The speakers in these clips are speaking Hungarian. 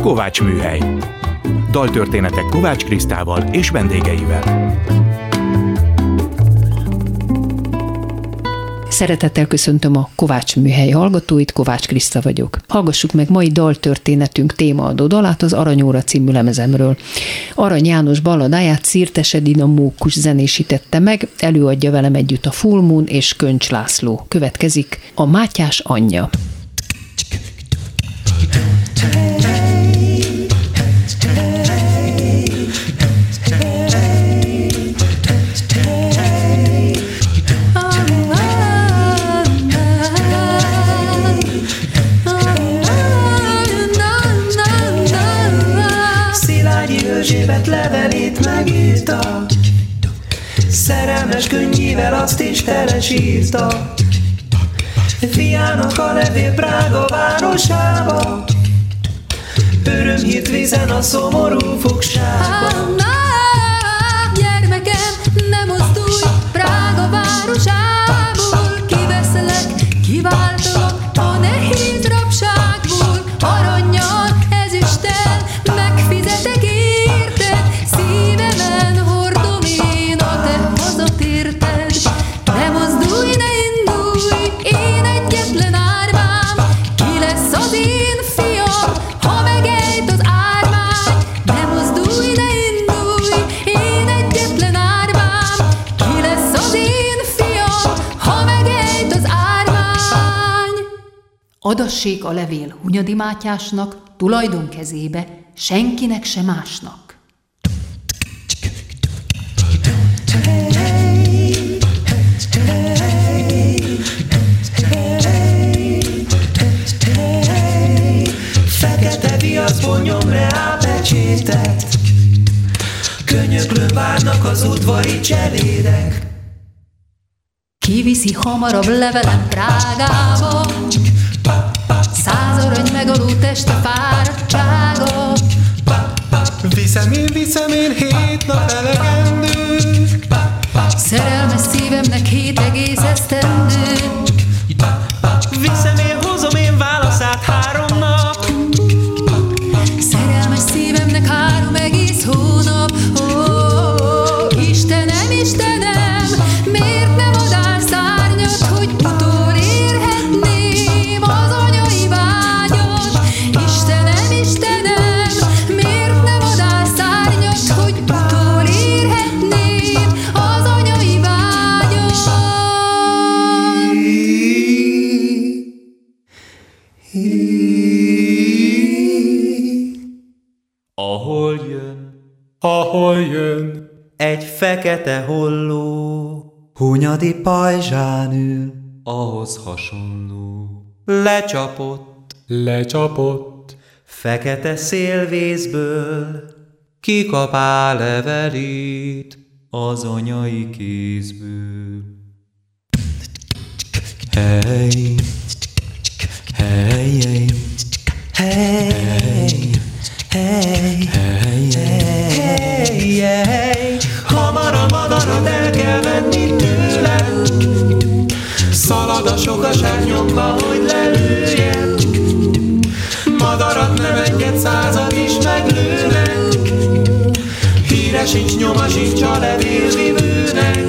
Kovács Műhely. Daltörténetek Kovács Krisztával és vendégeivel. Szeretettel köszöntöm a Kovács Műhely hallgatóit, Kovács Kriszta vagyok. Hallgassuk meg mai daltörténetünk témaadó dalát az Aranyóra című lemezemről. Arany János balladáját Szirtese Dinamókus zenésítette meg, előadja velem együtt a Full Moon és Köncs László. Következik a Mátyás anyja. Megírta Szerelmes könnyével azt is telesírta Fiának a levél Prága városába. Örömhírt vizen a szomorú fogságba Adassék a levél Hunyadi Mátyásnak, tulajdon kezébe, senkinek se másnak. Fekete viaszból nyom rá pecsétet Könyöklőn várnak az udvari cselédek. Kiviszi hamarabb levelem Prágába Száz arany megaló teste fáradtsága Viszem én, viszem én hét nap elegendő Szerelmes szívemnek hét egész esztendő Ahol jön egy fekete holló, Hunyadi pajzsán ül. ahhoz hasonló. Lecsapott. Lecsapott. Fekete szélvészből, kikapá levelét az anyai kézből. Hey, hey, hey, Hey, hey, hey, hey. hey, hey Hamar a madarat el kell venni tőle Szalad a sokaság nyomba, hogy lelőjen Madarat nem enged század is meglőnek Híre sincs, nyoma sincs a levélvivőnek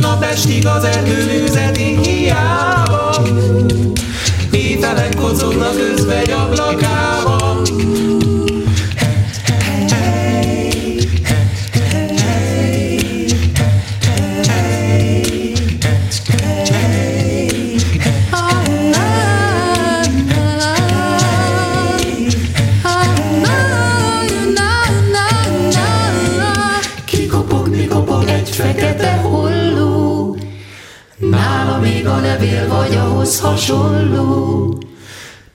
Napestig az erdő üzeti hiába. Ételek kocognak özvegy ablakában levél vagy ahhoz hasonló.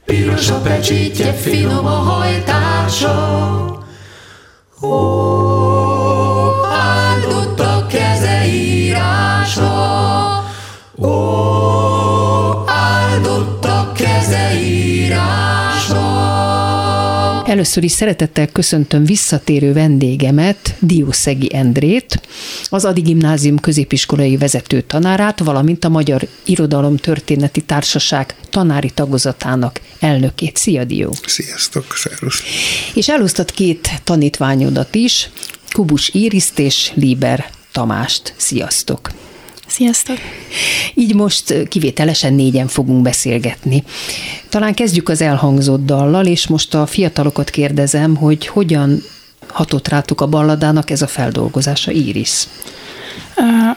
Piros a pecsétje, finom a hajtása. Ó, Először is szeretettel köszöntöm visszatérő vendégemet, Diószegi Endrét, az Adi Gimnázium középiskolai vezető tanárát, valamint a Magyar Irodalom Történeti Társaság tanári tagozatának elnökét. Szia, Dió! Sziasztok, szervusz! És elosztott két tanítványodat is, Kubus Iriszt és Liber Tamást. Sziasztok! Sziasztok! Így most kivételesen négyen fogunk beszélgetni. Talán kezdjük az elhangzott dallal, és most a fiatalokat kérdezem, hogy hogyan hatott rátok a balladának ez a feldolgozása, Iris?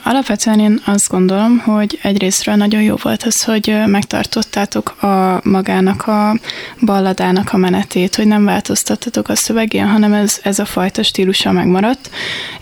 Alapvetően én azt gondolom, hogy egyrésztről nagyon jó volt az, hogy megtartottátok a magának a balladának a menetét, hogy nem változtattatok a szövegén, hanem ez, ez a fajta stílusa megmaradt,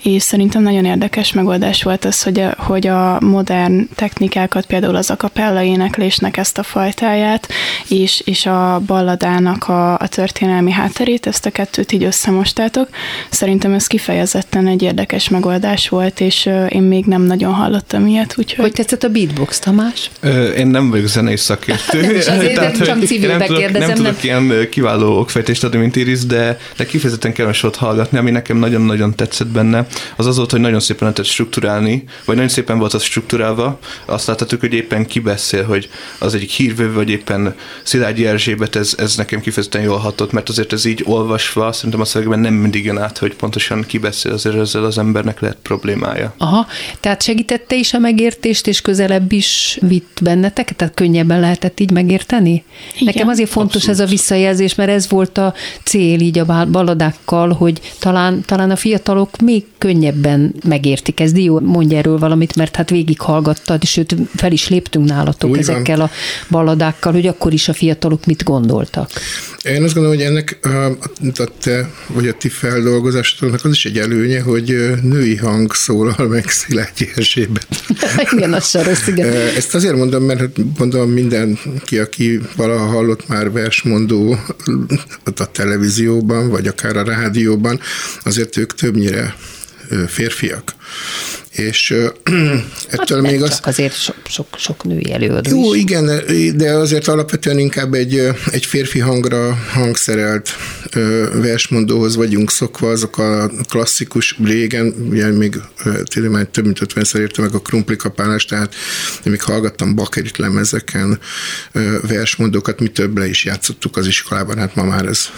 és szerintem nagyon érdekes megoldás volt az, hogy a, hogy a modern technikákat, például az akapella éneklésnek ezt a fajtáját, és, és a balladának a, a történelmi hátterét, ezt a kettőt így összemostátok. Szerintem ez kifejezetten egy érdekes megoldás volt, és én még nem nagyon hallottam ilyet, úgyhogy... Hogy tetszett a beatbox, Tamás? Ö, én nem vagyok zenei szakértő. Nem is azért, Tehát, csak civilbe nem kérdezem. Nem, nem tudok ilyen kiváló okfejtést adni, mint Iris, de, de kifejezetten kellemes volt hallgatni, ami nekem nagyon-nagyon tetszett benne, az az volt, hogy nagyon szépen lehetett strukturálni, vagy nagyon szépen volt az strukturálva. Azt láthatjuk, hogy éppen ki beszél, hogy az egyik hírvő, vagy éppen Szilágyi Erzsébet, ez, ez nekem kifejezetten jól hatott, mert azért ez így olvasva, szerintem a szövegben nem mindig jön át, hogy pontosan ki beszél, azért ezzel az embernek lehet problémája. Aha, tehát segítette is a megértést, és közelebb is vitt bennetek? Tehát könnyebben lehetett így megérteni? Igen, Nekem azért fontos abszolút. ez a visszajelzés, mert ez volt a cél így a balladákkal, hogy talán, talán a fiatalok még könnyebben megértik. Ez Dió, mondja erről valamit, mert hát végighallgattad, sőt fel is léptünk nálatok Úgy ezekkel van. a balladákkal, hogy akkor is a fiatalok mit gondoltak. Én azt gondolom, hogy ennek a, a te, vagy a ti feldolgozásotoknak az is egy előnye, hogy női hang szólal meg Szilágyi Erzsébet. igen, az rossz, igen. Ezt azért mondom, mert mondom mindenki, aki valaha hallott már versmondó a televízióban, vagy akár a rádióban, azért ők többnyire férfiak és ettől hát még az... azért sok, sok, sok női előadó Jó, is. igen, de azért alapvetően inkább egy, egy férfi hangra hangszerelt versmondóhoz vagyunk szokva, azok a klasszikus régen, ugye még tényleg már több mint 50-szer értem meg a krumplikapálást, tehát én még hallgattam bakerit lemezeken versmondókat, mi több le is játszottuk az iskolában, hát ma már ez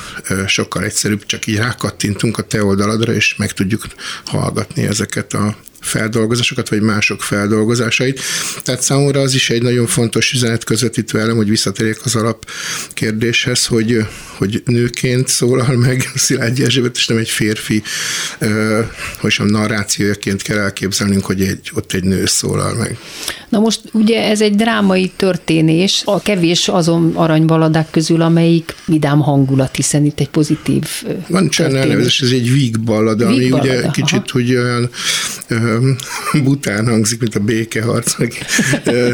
sokkal egyszerűbb, csak így rákattintunk a te oldaladra, és meg tudjuk hallgatni ezeket a feldolgozásokat, vagy mások feldolgozásait. Tehát számomra az is egy nagyon fontos üzenet közvetítő elem, hogy visszatérjek az alap kérdéshez, hogy, hogy nőként szólal meg Szilágyi Erzsébet, és nem egy férfi, hogy sem narrációjaként kell elképzelnünk, hogy egy, ott egy nő szólal meg. Na most ugye ez egy drámai történés, a kevés azon aranybaladák közül, amelyik vidám hangulat, hiszen itt egy pozitív Van elnevezés, ez egy víg ballada, ami ugye kicsit aha. hogy olyan bután hangzik, mint a békeharc, meg,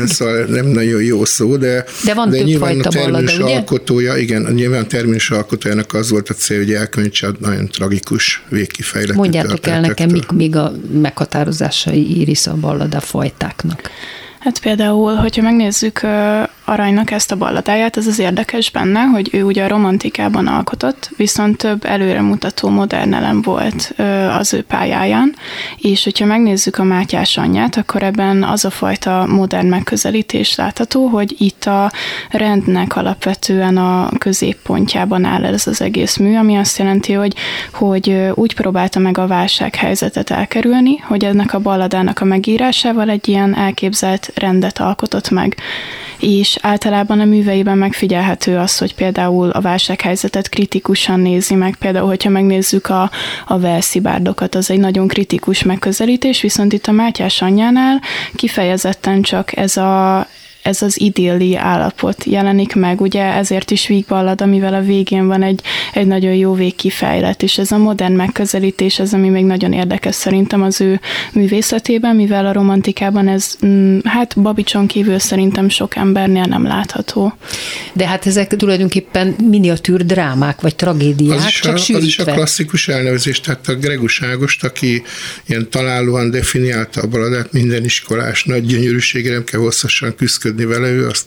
szóval nem nagyon jó szó, de, de, van de nyilván a terminus ballada, ugye? alkotója, igen, nyilván a terminus alkotójának az volt a cél, hogy elkönyvítse a nagyon tragikus végkifejletű Mondjátok el nekem, mik még a meghatározásai Iris a ballada fajtáknak. Hát például, hogyha megnézzük Aranynak ezt a balladáját, ez az érdekes benne, hogy ő ugye a romantikában alkotott, viszont több előremutató modern elem volt az ő pályáján, és hogyha megnézzük a Mátyás anyját, akkor ebben az a fajta modern megközelítés látható, hogy itt a rendnek alapvetően a középpontjában áll ez az egész mű, ami azt jelenti, hogy, hogy úgy próbálta meg a válsághelyzetet elkerülni, hogy ennek a balladának a megírásával egy ilyen elképzelt rendet alkotott meg. És általában a műveiben megfigyelhető az, hogy például a válsághelyzetet kritikusan nézi meg, például, hogyha megnézzük a, a velszibárdokat, az egy nagyon kritikus megközelítés, viszont itt a Mátyás anyjánál kifejezetten csak ez a, ez az idilli állapot jelenik meg, ugye ezért is vígballad, amivel a végén van egy, egy nagyon jó végkifejlet, és ez a modern megközelítés, ez ami még nagyon érdekes szerintem az ő művészetében, mivel a romantikában ez, mm, hát Babicson kívül szerintem sok embernél nem látható. De hát ezek tulajdonképpen miniatűr drámák, vagy tragédiák, az is csak a, Az is a klasszikus elnevezés, tehát a Gregus Ágost, aki ilyen találóan definiálta a baladát, minden iskolás nagy gyönyörűségre nem kell hosszasan küzdködni meggyőződni vele, ő azt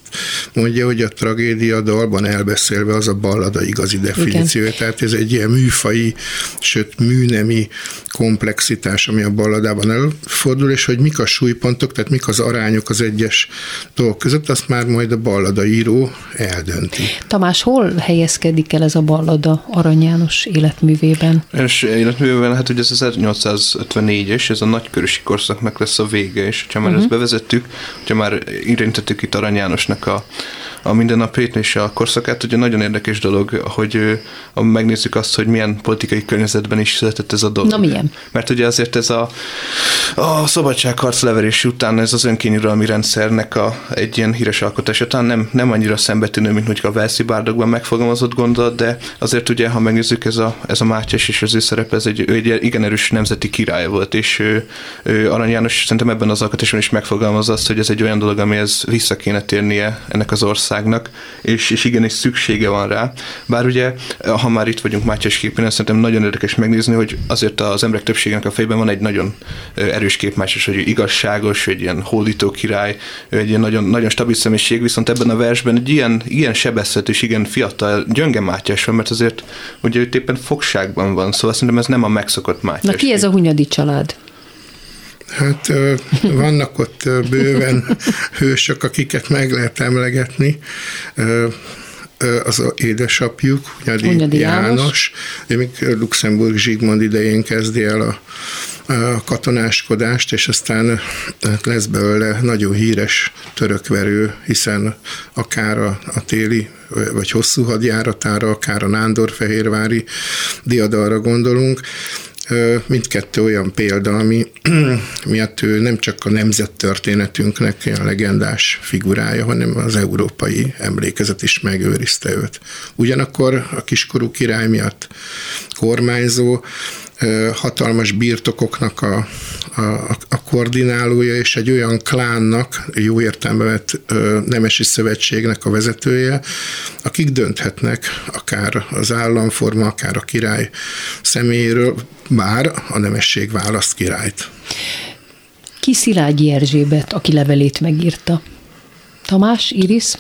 mondja, hogy a tragédia dalban elbeszélve az a ballada igazi definíciója. Tehát ez egy ilyen műfai, sőt műnemi komplexitás, ami a balladában előfordul, és hogy mik a súlypontok, tehát mik az arányok az egyes dolgok között, azt már majd a ballada író eldönti. Tamás, hol helyezkedik el ez a ballada Arany János életművében? És életművében, hát ugye ez 1854-es, ez a nagykörösi korszaknak lesz a vége, és ha már uh-huh. ezt bevezettük, hogyha már érintettük itt Arany Jánosnak a, a mindennapét és a korszakát, ugye nagyon érdekes dolog, hogy megnézzük azt, hogy milyen politikai környezetben is született ez a dolog. Na milyen? Mert ugye azért ez a, a szabadságharc leverés után ez az önkényuralmi rendszernek a, egy ilyen híres alkotása, talán nem, nem annyira szembetűnő, mint hogy a Velszi bárdokban megfogalmazott gondolat, de azért ugye, ha megnézzük, ez a, ez a Mátyás és az ő szerepe, ez egy, egy igen erős nemzeti király volt, és ő, ő Arany János szerintem ebben az alkotásban is megfogalmazza azt, hogy ez egy olyan dolog, amihez vissza kéne térnie ennek az országnak, és, és igenis szüksége van rá. Bár ugye, ha már itt vagyunk Mátyás képen, szerintem nagyon érdekes megnézni, hogy azért az emberek többségének a fejében van egy nagyon erős kép Mátyás, hogy igazságos, hogy ilyen hódító király, egy ilyen nagyon, nagyon stabil személyiség, viszont ebben a versben egy ilyen, ilyen sebezhető és igen fiatal, gyönge Mátyás van, mert azért ugye ő éppen fogságban van, szóval szerintem ez nem a megszokott Mátyás. Na ki ez a Hunyadi család? Hát vannak ott bőven hősök, akiket meg lehet emlegetni. Az édesapjuk, Hunyadi, Hunyadi János, János. még Luxemburg Zsigmond idején kezdi el a, a katonáskodást, és aztán hát lesz belőle nagyon híres törökverő, hiszen akár a, a téli vagy hosszú hadjáratára, akár a Nándorfehérvári diadalra gondolunk, mindkettő olyan példa, ami miatt ő nem csak a nemzettörténetünknek ilyen legendás figurája, hanem az európai emlékezet is megőrizte őt. Ugyanakkor a kiskorú király miatt kormányzó, hatalmas birtokoknak a, a, a koordinálója, és egy olyan klánnak, jó értelemben vett nemesi szövetségnek a vezetője, akik dönthetnek akár az államforma, akár a király személyéről, bár a nemesség választ királyt. Ki Szilágyi Erzsébet, aki levelét megírta? Tamás, Iris?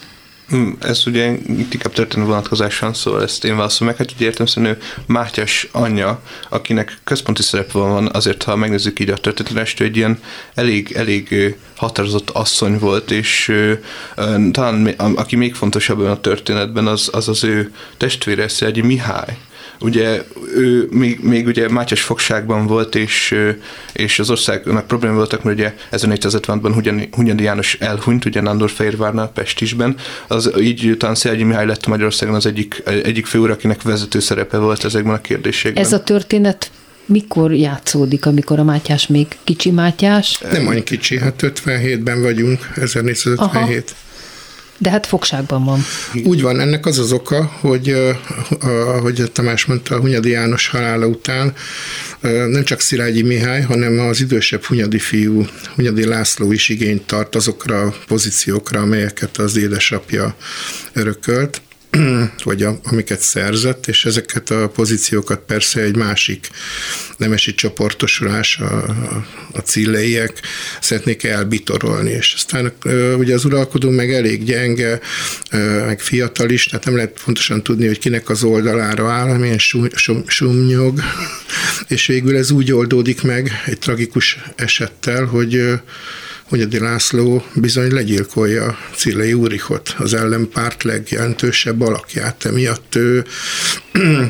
Hm, ez ugye itt inkább történő vonatkozáson, szóval ezt én válaszolom meg. Hát ugye értem szerint Mátyás anyja, akinek központi szerep van, azért ha megnézzük így a történetet, egy ilyen elég, elég határozott asszony volt, és talán aki még fontosabb a történetben, az az, az ő testvére, Szegyi Mihály, ugye ő még, még ugye Mátyás fogságban volt, és, és az országnak probléma voltak, mert ugye 1456-ban Hunyadi János elhunyt, ugye Nándorfehérvárnál, Pestisben, az így talán Szelgyi Mihály lett Magyarországon az egyik, egyik főúr, akinek vezető szerepe volt ezekben a kérdésekben. Ez a történet mikor játszódik, amikor a Mátyás még kicsi Mátyás? Nem olyan kicsi, hát 57-ben vagyunk, 1457. Aha. De hát fogságban van. Úgy van, ennek az az oka, hogy ahogy Tamás mondta, a Hunyadi János halála után nem csak Szilágyi Mihály, hanem az idősebb Hunyadi fiú, Hunyadi László is igényt tart azokra a pozíciókra, amelyeket az édesapja örökölt vagy a, amiket szerzett, és ezeket a pozíciókat persze egy másik nemesi csoportosulás, a, a cilleiek szeretnék elbitorolni, és aztán ugye az uralkodó meg elég gyenge, meg fiatal is, tehát nem lehet fontosan tudni, hogy kinek az oldalára áll, milyen sumnyog, és végül ez úgy oldódik meg egy tragikus esettel, hogy Hunyadi László bizony legyilkolja Cillei Úrikot, az ellenpárt legjelentősebb alakját. Emiatt ő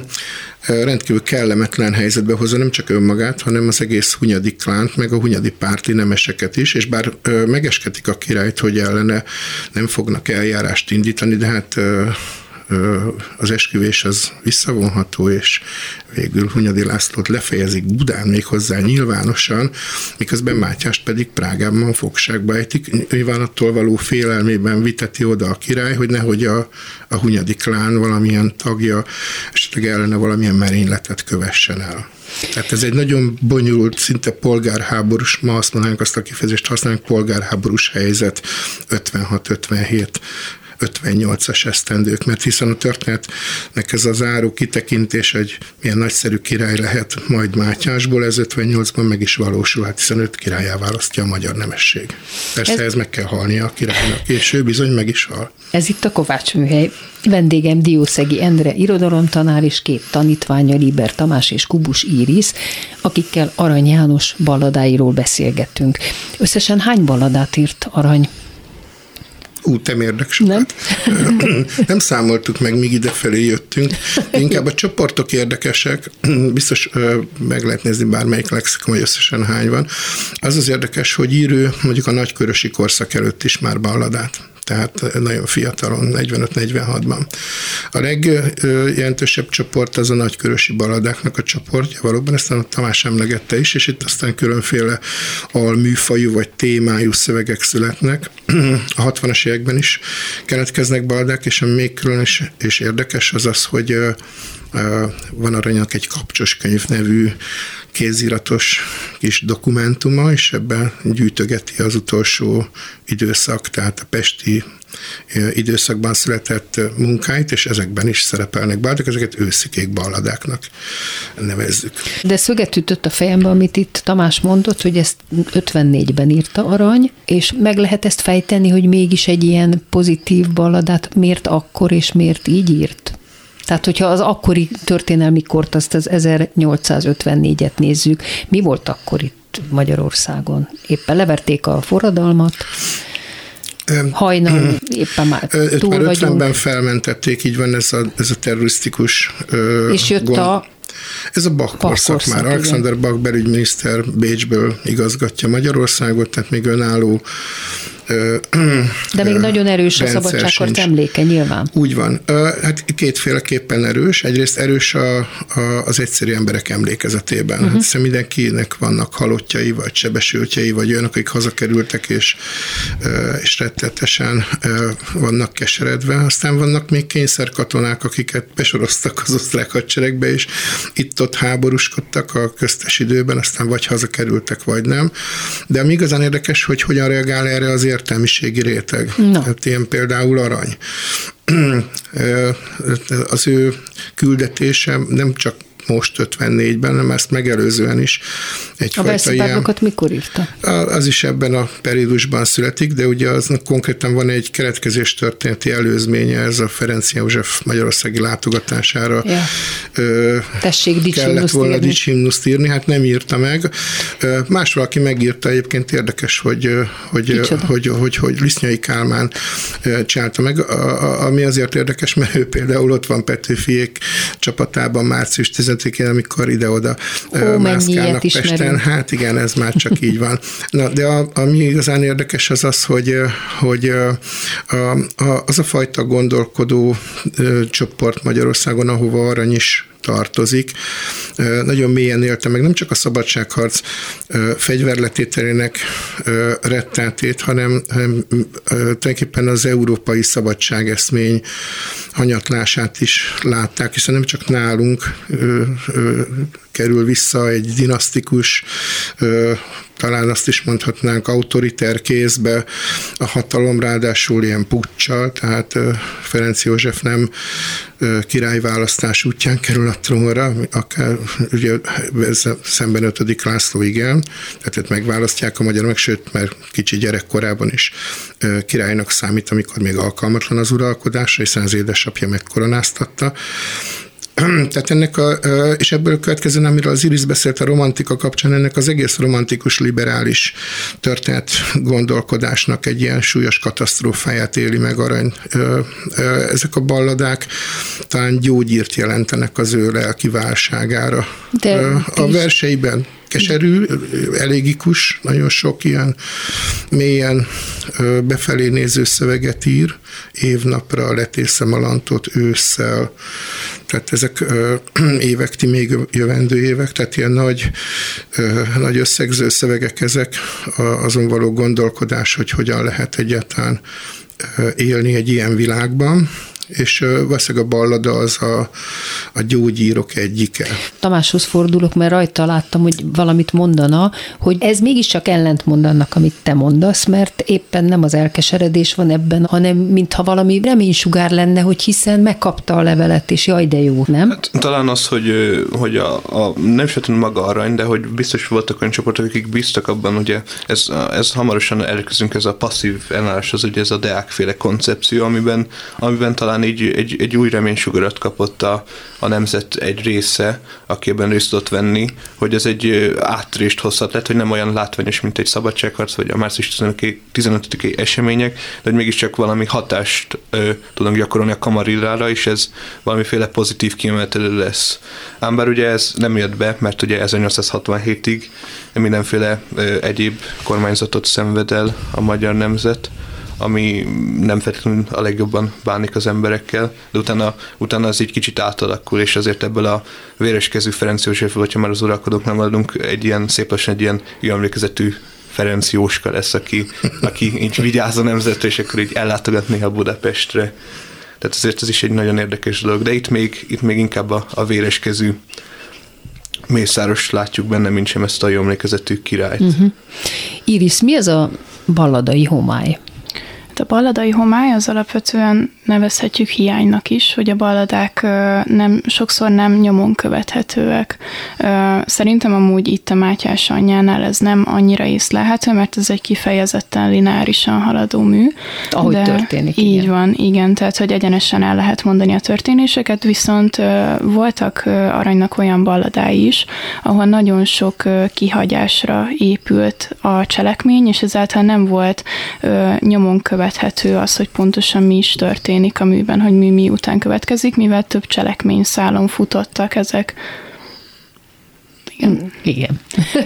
rendkívül kellemetlen helyzetbe hozza nem csak önmagát, hanem az egész Hunyadi klánt, meg a Hunyadi párti nemeseket is, és bár megesketik a királyt, hogy ellene nem fognak eljárást indítani, de hát az esküvés az visszavonható, és végül Hunyadi Lászlót lefejezik Budán még hozzá nyilvánosan, miközben Mátyást pedig Prágában fogságba ejtik. Nyilván attól való félelmében viteti oda a király, hogy nehogy a, a Hunyadi klán valamilyen tagja esetleg ellene valamilyen merényletet kövessen el. Tehát ez egy nagyon bonyolult, szinte polgárháborús, ma azt mondanánk azt a kifejezést használunk, polgárháborús helyzet 56-57 58-as esztendők, mert hiszen a történetnek ez az áró kitekintés, hogy milyen nagyszerű király lehet majd Mátyásból, ez 58-ban meg is valósul, hát hiszen őt királyá választja a magyar nemesség. Persze ez, ez meg kell halnia a királynak, és ő bizony meg is hal. Ez itt a Kovács műhely. Vendégem Diószegi Endre irodalomtanár és két tanítványa Liber Tamás és Kubus Íris, akikkel Arany János balladáiról beszélgettünk. Összesen hány balladát írt Arany? Ú, te sokat. Nem? nem számoltuk meg, míg idefelé jöttünk. Inkább a csoportok érdekesek, biztos meg lehet nézni bármelyik lexikon, hogy összesen hány van. Az az érdekes, hogy írő mondjuk a nagykörösi korszak előtt is már balladát tehát nagyon fiatalon, 45-46-ban. A legjelentősebb csoport az a nagykörösi baladáknak a csoportja, valóban ezt a Tamás emlegette is, és itt aztán különféle alműfajú vagy témájú szövegek születnek. A 60-as években is keletkeznek baladák, és ami még különös és érdekes az az, hogy van aranynak egy kapcsos könyv nevű kéziratos kis dokumentuma, és ebben gyűjtögeti az utolsó időszak, tehát a pesti időszakban született munkáit, és ezekben is szerepelnek balladák, ezeket őszikék balladáknak nevezzük. De szöget ütött a fejembe, amit itt Tamás mondott, hogy ezt 54-ben írta Arany, és meg lehet ezt fejteni, hogy mégis egy ilyen pozitív balladát miért akkor és miért így írt? Tehát, hogyha az akkori történelmi kort, azt az 1854-et nézzük, mi volt akkor itt Magyarországon? Éppen leverték a forradalmat, hajnal, éppen már túl már vagyunk. ben felmentették, így van ez a, ez a terrorisztikus És jött gond. a Ez a Bach korszak, már. igen. Alexander Bach belügyminiszter Bécsből igazgatja Magyarországot, tehát még önálló De még nagyon erős a szabadságkort sincs. emléke nyilván. Úgy van. Ö, Hát kétféleképpen erős. Egyrészt erős a, a, az egyszerű emberek emlékezetében. Uh-huh. Hiszen mindenkinek vannak halottjai, vagy sebesültjei, vagy olyanok, akik hazakerültek, és, ö, és rettetesen ö, vannak keseredve. Aztán vannak még kényszerkatonák, akiket besoroztak az osztrák hadseregbe, és itt-ott háborúskodtak a köztes időben, aztán vagy hazakerültek, vagy nem. De ami igazán érdekes, hogy hogyan reagál erre az értelmiségi réteg. Na. Hát ilyen például arany. Az ő küldetése nem csak most 54-ben, hanem ezt megelőzően is A egyfajta ilyen... verszibágokat mikor írta? Az is ebben a periódusban születik, de ugye aznak konkrétan van egy keretkezés történeti előzménye, ez a Ferenc József magyarországi látogatására Ja. ö, Tessék kellett volna dicsimnuszt írni, hát nem írta meg. Más valaki megírta, egyébként érdekes, hogy, hogy, Kicsoda? hogy, hogy, hogy Lisznyai Kálmán csinálta meg, a- a- ami azért érdekes, mert ő például ott van Petőfiék csapatában március 10-én, amikor ide-oda ö, Ó, mennyi mászkálnak Pesten. ismerünk. Hát igen, ez már csak így van. Na, de a, ami igazán érdekes az az, hogy, hogy a, a, az a fajta gondolkodó csoport Magyarországon, ahova arany is tartozik. Nagyon mélyen élte meg nem csak a szabadságharc fegyverletételének rettátét, hanem hanem, tulajdonképpen az európai szabadságeszmény hanyatlását is látták, hiszen nem csak nálunk kerül vissza egy dinasztikus, talán azt is mondhatnánk autoriter kézbe a hatalom, ráadásul ilyen puccsal, tehát Ferenc József nem királyválasztás útján kerül a trónra, akár ugye szemben 5. László igen, tehát őt megválasztják a magyar meg, sőt, mert kicsi gyerekkorában is királynak számít, amikor még alkalmatlan az uralkodásra, hiszen az édesapja megkoronáztatta. Tehát ennek a, és ebből következően, amiről az Iris beszélt a romantika kapcsán, ennek az egész romantikus, liberális történet gondolkodásnak egy ilyen súlyos katasztrófáját éli meg arany. Ezek a balladák talán gyógyírt jelentenek az ő lelki válságára. De a verseiben keserű, elégikus, nagyon sok ilyen mélyen befelé néző szöveget ír, évnapra letészem a lantot ősszel, tehát ezek évek, ti még jövendő évek, tehát ilyen nagy, nagy összegző szövegek ezek, azon való gondolkodás, hogy hogyan lehet egyáltalán élni egy ilyen világban, és valószínűleg a ballada az a, a gyógyírok egyike. Tamáshoz fordulok, mert rajta láttam, hogy valamit mondana, hogy ez mégiscsak ellentmond annak, amit te mondasz, mert éppen nem az elkeseredés van ebben, hanem mintha valami reménysugár lenne, hogy hiszen megkapta a levelet, és jaj, de jó, nem? Hát, talán az, hogy, hogy a, a nem is maga arany, de hogy biztos voltak olyan csoportok, akik bíztak abban, hogy ez, ez hamarosan elkezdünk, ez a passzív ellenállás, az ugye ez a deákféle koncepció, amiben, amiben talán így egy, egy új reménysugarat kapott a, a nemzet egy része, aki ebben részt tudott venni, hogy ez egy átrést hozhat, lehet, hogy nem olyan látványos, mint egy szabadságharc, vagy a március 15-i események, de hogy mégiscsak valami hatást ö, tudunk gyakorolni a kamarillára, és ez valamiféle pozitív kiemelkedő lesz. Ám bár ugye ez nem jött be, mert ugye 1867-ig mindenféle ö, egyéb kormányzatot szenved el a magyar nemzet, ami nem feltétlenül a legjobban bánik az emberekkel, de utána, utána az így kicsit átalakul, és azért ebből a véreskezű Ferenc József, hogyha már az uralkodóknál maradunk, egy ilyen szép lassan egy ilyen jó emlékezetű Ferenc Jóska lesz, aki, aki így vigyáz a nemzetre, és akkor így ellátogat néha Budapestre. Tehát azért ez is egy nagyon érdekes dolog, de itt még, itt még inkább a, a véreskezű mészáros látjuk benne, mint sem ezt a jó emlékezetű királyt. Uh-huh. Iris, mi az a balladai homály? A balladai homály az alapvetően nevezhetjük hiánynak is, hogy a balladák nem, sokszor nem nyomon követhetőek. Szerintem amúgy itt a Mátyás anyjánál ez nem annyira észlelhető, mert ez egy kifejezetten lineárisan haladó mű. Ahogy de történik. Így igen. van, igen, tehát hogy egyenesen el lehet mondani a történéseket, viszont voltak aranynak olyan balladái is, ahol nagyon sok kihagyásra épült a cselekmény, és ezáltal nem volt nyomon követhető az, hogy pontosan mi is történik történik a műben, hogy mi mi után következik, mivel több cselekmény szálon futottak ezek. Igen. Mm, igen.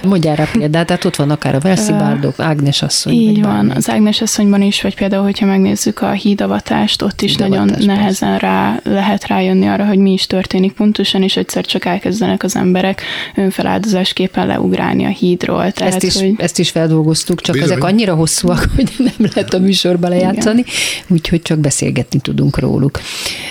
Mondjál rá példát, tehát ott van akár a Verszi Bárdok, Ágnes asszony. Így van, bármi. az Ágnes asszonyban is, vagy például, hogyha megnézzük a hídavatást, ott is Hídavatás, nagyon nehezen rá, lehet rájönni arra, hogy mi is történik pontosan, és egyszer csak elkezdenek az emberek önfeláldozásképpen leugrálni a hídról. Tehát, ezt, is, hogy... ezt is feldolgoztuk, csak Bizony. ezek annyira hosszúak, hogy nem lehet a műsorba lejátszani, úgyhogy csak beszélgetni tudunk róluk.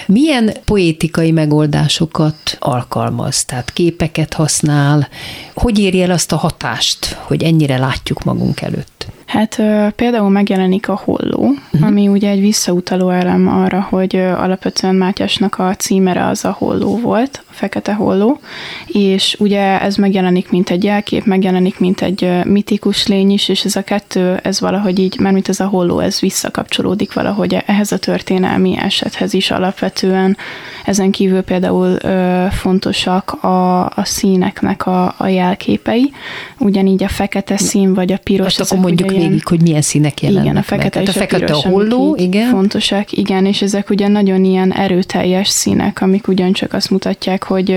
Milyen poétikai megoldásokat alkalmaz? Tehát képeket használ, hogy érje el azt a hatást, hogy ennyire látjuk magunk előtt? Hát például megjelenik a holló, uh-huh. ami ugye egy visszautaló elem arra, hogy alapvetően Mátyásnak a címere az a holló volt, a fekete holló, és ugye ez megjelenik, mint egy jelkép, megjelenik, mint egy mitikus lény is, és ez a kettő, ez valahogy így, mert mint ez a holló, ez visszakapcsolódik valahogy ehhez a történelmi esethez is alapvetően. Ezen kívül például ö, fontosak a, a színeknek a, a jelképei, ugyanígy a fekete szín, vagy a piros. Hát akkor mondjuk végig, hogy milyen színek jelennek Igen, a fekete meg. és a, a fekete a holló, igen. Fontosak, igen, és ezek ugye nagyon ilyen erőteljes színek, amik ugyancsak azt mutatják, hogy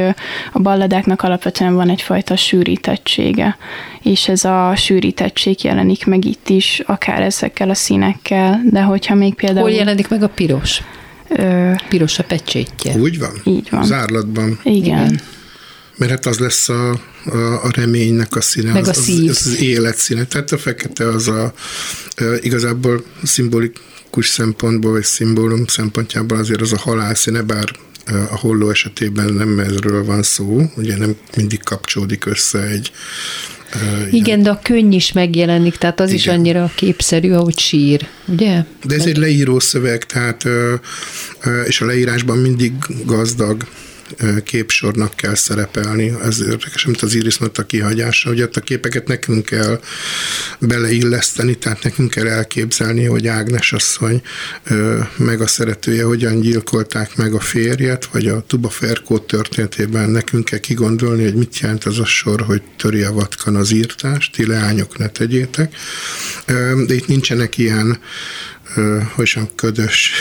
a balladáknak alapvetően van egyfajta sűrítettsége, és ez a sűrítettség jelenik meg itt is, akár ezekkel a színekkel, de hogyha még például... Hol jelenik meg a piros? Ö... Piros a pecsétje. Úgy van? Így van. Zárlatban. Igen. igen. Mert hát az lesz a, a, a reménynek a színe, Meg az, a szív. az, az, az élet színe. Tehát a fekete az a, igazából szimbolikus szempontból, vagy szimbólum szempontjából azért az a halál színe, bár a holló esetében nem erről van szó, ugye nem mindig kapcsolódik össze egy Uh, igen, de a könny is megjelenik, tehát az Igen. is annyira képszerű, ahogy sír, ugye? De ez egy leíró szöveg, tehát és a leírásban mindig gazdag képsornak kell szerepelni. Ez érdekes, mint az Iris a kihagyása, hogy ott a képeket nekünk kell beleilleszteni, tehát nekünk kell elképzelni, hogy Ágnes asszony meg a szeretője hogyan gyilkolták meg a férjet, vagy a Tuba Ferkó történetében nekünk kell kigondolni, hogy mit jelent az a sor, hogy töri a vatkan az írtást, ti leányok ne tegyétek. De itt nincsenek ilyen hogy sem ködös.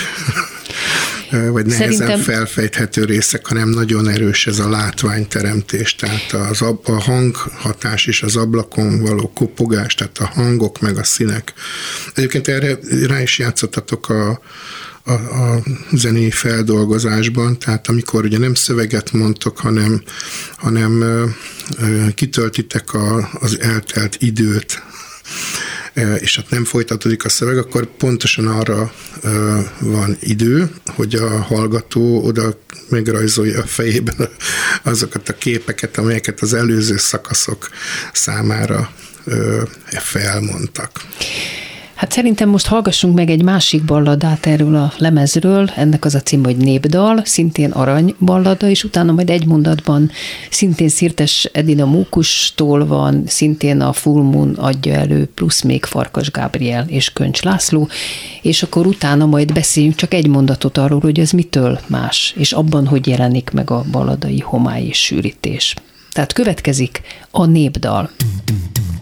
Vagy nehezen Szerintem... felfejthető részek, hanem nagyon erős ez a látványteremtés, tehát az ab, a hanghatás és az ablakon való kopogás, tehát a hangok meg a színek. Egyébként erre rá is játszottatok a, a, a zenei feldolgozásban, tehát amikor ugye nem szöveget mondtok, hanem, hanem kitöltitek a, az eltelt időt és hát nem folytatódik a szöveg, akkor pontosan arra van idő, hogy a hallgató oda megrajzolja a fejében azokat a képeket, amelyeket az előző szakaszok számára felmondtak. Hát szerintem most hallgassunk meg egy másik balladát erről a lemezről, ennek az a cím, hogy Népdal, szintén arany ballada, és utána majd egy mondatban szintén Szirtes Edina Mókustól van, szintén a Full Moon adja elő, plusz még Farkas Gábriel és Köncs László, és akkor utána majd beszéljünk csak egy mondatot arról, hogy ez mitől más, és abban, hogy jelenik meg a balladai homály és sűrítés. Tehát következik a népdal. vizén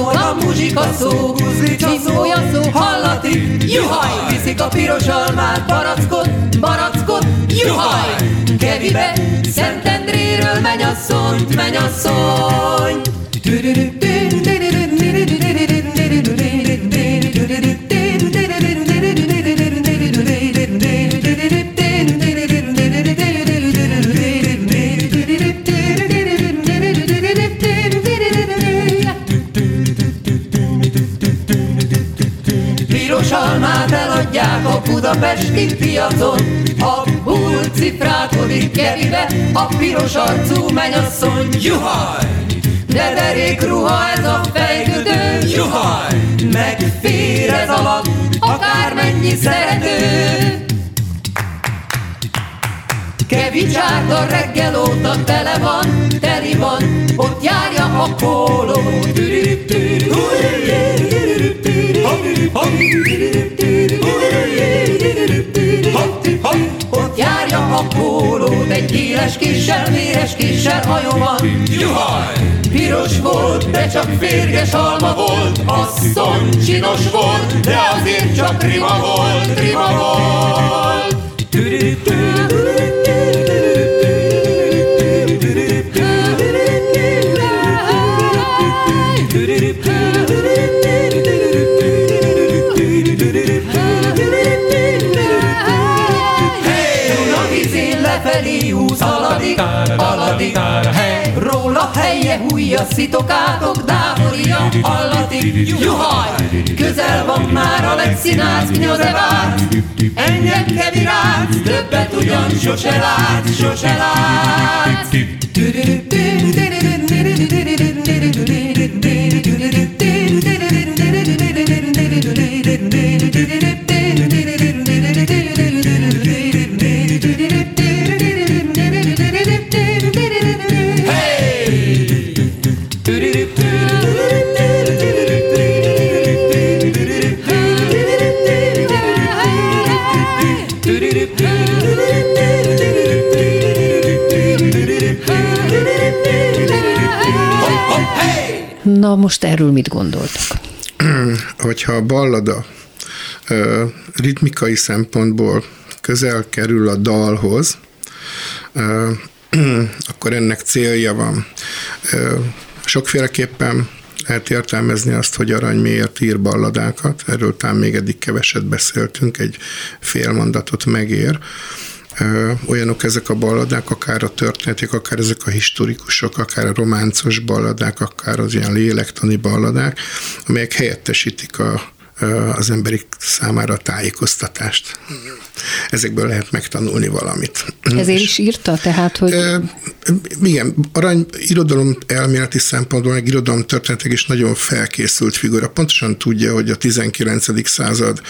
róla muzsika szó, csiszója szó, hallatik, juhaj, viszik a piros almát, barackot, barackot, juhaj, kevibe, Szentendréről mennyasszonyt, mennyasszony. Piros budapesti piacon, a bulci frákodik keribe, a piros arcú mennyasszony, juhaj! De derék ruha ez a fejkötő, juhaj! Megfér ez alatt, akármennyi szerető. Kevics a reggel óta tele van, teli van, ott járja a póló. Ott járja a pólót egy éles kissel, véres kissel hajóban. Juhaj! Piros volt, de csak férges alma volt, asszony csinos volt, de azért csak rima volt, rima volt. Húz, aladik, aladik, hely. Róla helye hújja, szitokátok, dávoria, allatik, juhaj! Közel van már a legszínác, knyoze vár, engem kevirát, többet ugyan sose lát, sose lát. Most erről mit gondoltak? Hogyha a ballada ritmikai szempontból közel kerül a dalhoz, akkor ennek célja van. Sokféleképpen lehet értelmezni azt, hogy Arany miért ír balladákat, erről talán még eddig keveset beszéltünk, egy fél mondatot megér. Olyanok ezek a balladák, akár a történetek, akár ezek a historikusok, akár a románcos balladák, akár az ilyen lélektani balladák, amelyek helyettesítik a, az emberi számára a tájékoztatást. Ezekből lehet megtanulni valamit. Ezért is írta, tehát, hogy... E, igen, Arany irodalom elméleti szempontból, meg irodalom történetek is nagyon felkészült figura. Pontosan tudja, hogy a 19. század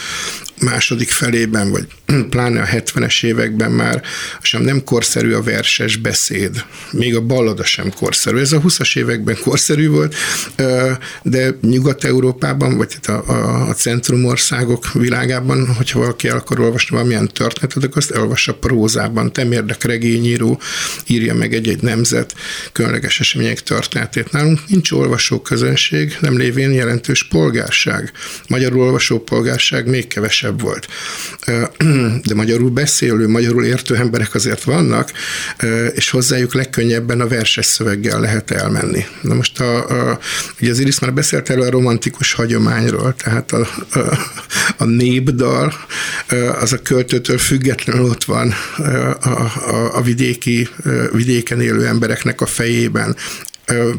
második felében, vagy pláne a 70-es években már sem nem korszerű a verses beszéd. Még a ballada sem korszerű. Ez a 20-as években korszerű volt, de Nyugat-Európában, vagy a, a, a centrumországok világában, hogyha valaki el akar olvasni valamilyen történetet, akkor azt elolvassa prózában. Temérdek regényíró írja meg egy-egy nemzet különleges események történetét. Nálunk nincs olvasó közönség, nem lévén jelentős polgárság. Magyarul olvasó polgárság még kevesebb kevesebb volt. De magyarul beszélő, magyarul értő emberek azért vannak, és hozzájuk legkönnyebben a verses szöveggel lehet elmenni. Na most a, a, ugye az Iris már beszélt elő a romantikus hagyományról, tehát a, a, a népdal az a költőtől függetlenül ott van a, a, a vidéki, vidéken élő embereknek a fejében.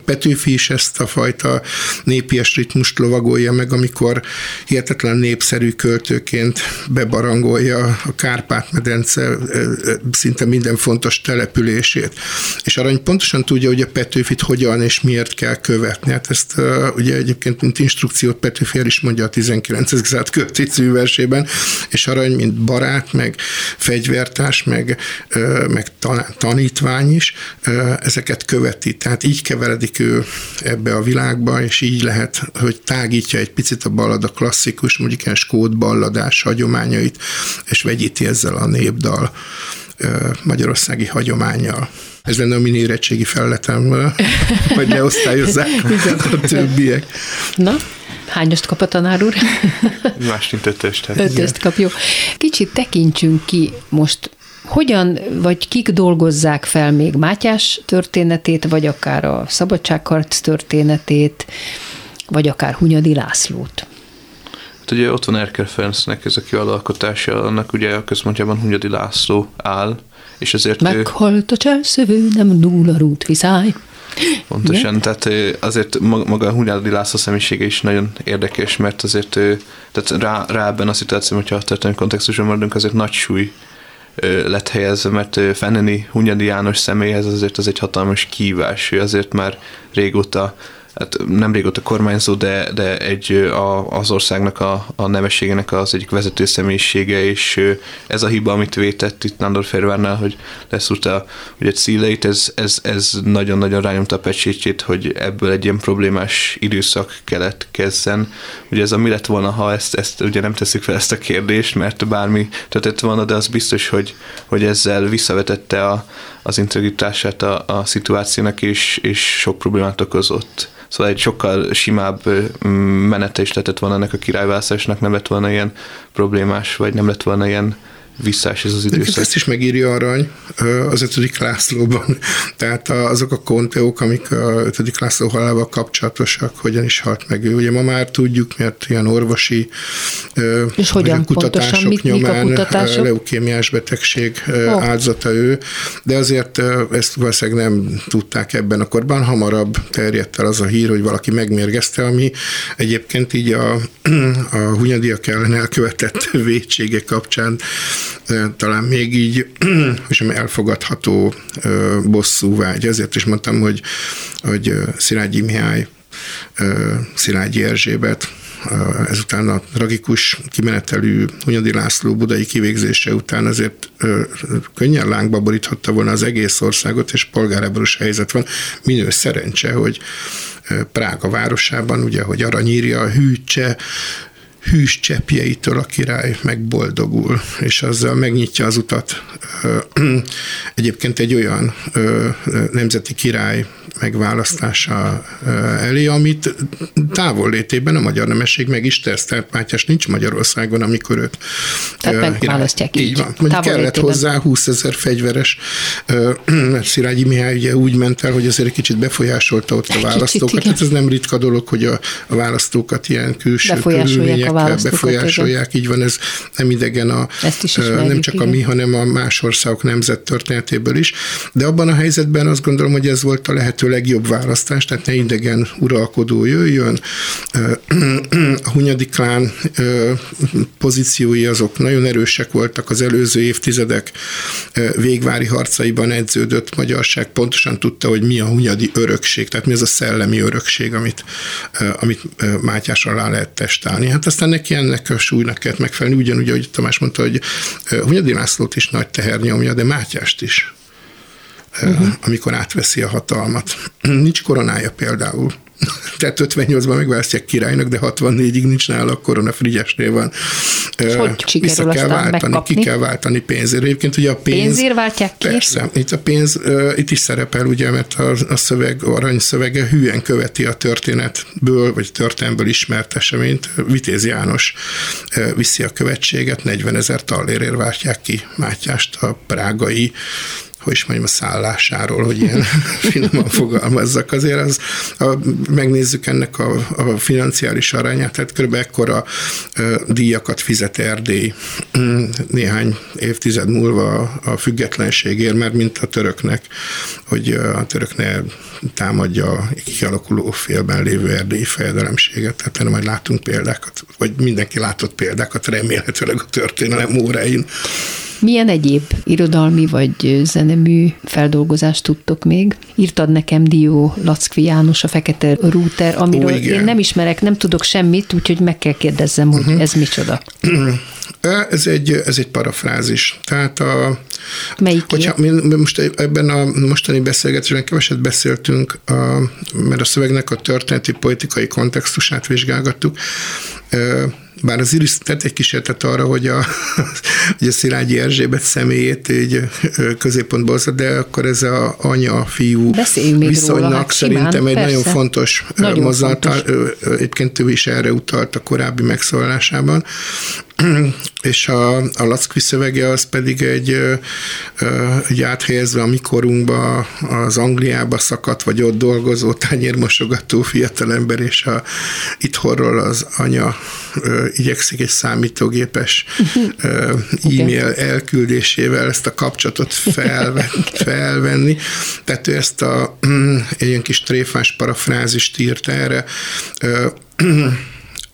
Petőfi is ezt a fajta népies ritmust lovagolja meg, amikor hihetetlen népszerű költőként bebarangolja a Kárpát-medence szinte minden fontos települését. És Arany pontosan tudja, hogy a Petőfit hogyan és miért kell követni. Hát ezt ugye egyébként, mint instrukciót Petőfi el is mondja a 19. század költőcű versében, és Arany, mint barát, meg fegyvertárs, meg, meg tanítvány is, ezeket követi. Tehát így kell keveredik ő ebbe a világba, és így lehet, hogy tágítja egy picit a ballada klasszikus, mondjuk ilyen skót balladás hagyományait, és vegyíti ezzel a népdal magyarországi hagyományjal. Ez lenne a mini érettségi felletem, vagy leosztályozzák a többiek. Na, hányost kap a tanár úr? Más, mint ötöst. Ötöst kap, jó. Kicsit tekintsünk ki most hogyan, vagy kik dolgozzák fel még Mátyás történetét, vagy akár a szabadságharc történetét, vagy akár Hunyadi Lászlót? Hát ugye ott van Erker Ferencnek ez a kialakítása, annak ugye a központjában Hunyadi László áll, és ezért Meghalt ő... a cselszövő, nem dúl a rút viszály. Pontosan, Igen? tehát azért maga a Hunyadi László személyisége is nagyon érdekes, mert azért tehát rá, rá ebben a szituációban, hogyha a történelmi kontextusban maradunk, azért nagy súly lett helyezve, mert Fenneni Hunyadi János személyhez azért az egy hatalmas kívás, ő azért már régóta hát nem régóta kormányzó, de, de egy a, az országnak a, a nevességének az egyik vezető személyisége, és ez a hiba, amit vétett itt Nándor Fehérvárnál, hogy leszúrta ugye szíleit, ez, ez, ez nagyon-nagyon rányomta a pecsétjét, hogy ebből egy ilyen problémás időszak kellett kezden. Ugye ez a mi lett volna, ha ezt, ezt ugye nem teszik fel ezt a kérdést, mert bármi történt volna, de az biztos, hogy, hogy ezzel visszavetette a, az integritását a, a szituációnak, és, és sok problémát okozott. Szóval egy sokkal simább menete is lehetett volna ennek a királyválasztásnak, nem lett volna ilyen problémás, vagy nem lett volna ilyen visszás ez az időszak. Ezt is megírja Arany az 5. Lászlóban. Tehát azok a konteók, amik a 5. László halálával kapcsolatosak, hogyan is halt meg ő. Ugye ma már tudjuk, mert ilyen orvosi És hogyan kutatások mit, nyomán mik a kutatások? leukémiás betegség oh. áldozata ő, de azért ezt valószínűleg nem tudták ebben a korban. Hamarabb terjedt el az a hír, hogy valaki megmérgezte, ami egyébként így a, a hunyadiak ellen elkövetett vétsége kapcsán talán még így és elfogadható bosszú vágy. Ezért is mondtam, hogy, hogy Szilágyi Mihály, Szilágyi Erzsébet, ezután a tragikus kimenetelű Hunyadi László budai kivégzése után azért könnyen lángba boríthatta volna az egész országot, és polgárháborús helyzet van. Minő szerencse, hogy Prága városában, ugye, hogy aranyírja hűtse, hűs cseppjeitől a király megboldogul, és azzal megnyitja az utat egyébként egy olyan nemzeti király megválasztása elé, amit távol létében a magyar nemesség meg is tesz. Tehát Mátyás nincs Magyarországon, amikor őt Tehát megválasztják így. Így van. Mondjuk kellett létében. hozzá 20 ezer fegyveres, mert Szilágyi Mihály ugye úgy ment el, hogy azért egy kicsit befolyásolta ott a választókat. Kicsit, hát ez nem ritka dolog, hogy a, a választókat ilyen külső körülmények befolyásolják, így van, ez nem idegen a, nem csak igen. a mi, hanem a más országok nemzet történetéből is, de abban a helyzetben azt gondolom, hogy ez volt a lehető legjobb választás, tehát ne idegen uralkodó jöjjön. A Hunyadi klán pozíciói azok nagyon erősek voltak az előző évtizedek végvári harcaiban edződött magyarság, pontosan tudta, hogy mi a Hunyadi örökség, tehát mi az a szellemi örökség, amit, amit Mátyás alá lehet testálni. Hát aztán neki ennek a súlynak kellett megfelelni, ugyanúgy, ahogy Tamás mondta, hogy Hunyadi Lászlót is nagy teher nyomja, de Mátyást is, uh-huh. amikor átveszi a hatalmat. Nincs koronája például Tehát 58-ban megválasztják királynak, de 64-ig nincs nála, a korona Frigyesnél van. És hogy Vissza kell váltani, megkapni? ki kell váltani pénzért. Egyébként ugye a pénz... Pénzért váltják ki? Persze. Itt a pénz, itt is szerepel, ugye, mert a, a szöveg, arany szövege hülyen követi a történetből, vagy történetből ismert eseményt. Vitéz János viszi a követséget, 40 ezer tallérért váltják ki Mátyást a prágai hogy is mondjam, a szállásáról, hogy ilyen finoman fogalmazzak. Azért az, a, megnézzük ennek a, a financiális arányát, tehát kb. ekkora díjakat fizet Erdély mm, néhány évtized múlva a, a függetlenségért, mert mint a töröknek, hogy a török ne támadja a kialakuló félben lévő erdélyi fejedelemséget. Tehát erre majd látunk példákat, vagy mindenki látott példákat remélhetőleg a történelem óráin. Milyen egyéb irodalmi vagy zenemű feldolgozást tudtok még? Írtad nekem Dió Lackvi János, a Fekete Rúter, amiről Ó, én nem ismerek, nem tudok semmit, úgyhogy meg kell kérdezzem, hogy uh-huh. ez micsoda. Ez egy, ez egy parafrázis. Tehát a, Melyik hogyha mi, mi most ebben a mostani beszélgetésben keveset beszéltünk, a, mert a szövegnek a történeti politikai kontextusát vizsgálgattuk, bár az Iris tett egy kísérletet arra, hogy a, hogy a Szilágyi Erzsébet személyét így középpontba hozza, de akkor ez a anya-fiú viszonynak róla, hát szerintem simán, egy persze. nagyon fontos mozzanat. Egyébként ő is erre utalt a korábbi megszólalásában és a, a Lackvi szövege az pedig egy, egy áthelyezve a mikorunkba, az Angliába szakadt, vagy ott dolgozó tányérmosogató fiatalember, és a, itthonról az anya igyekszik egy számítógépes e-mail elküldésével ezt a kapcsolatot felve, felvenni. Tehát ő ezt a ilyen kis tréfás parafrázist írt erre,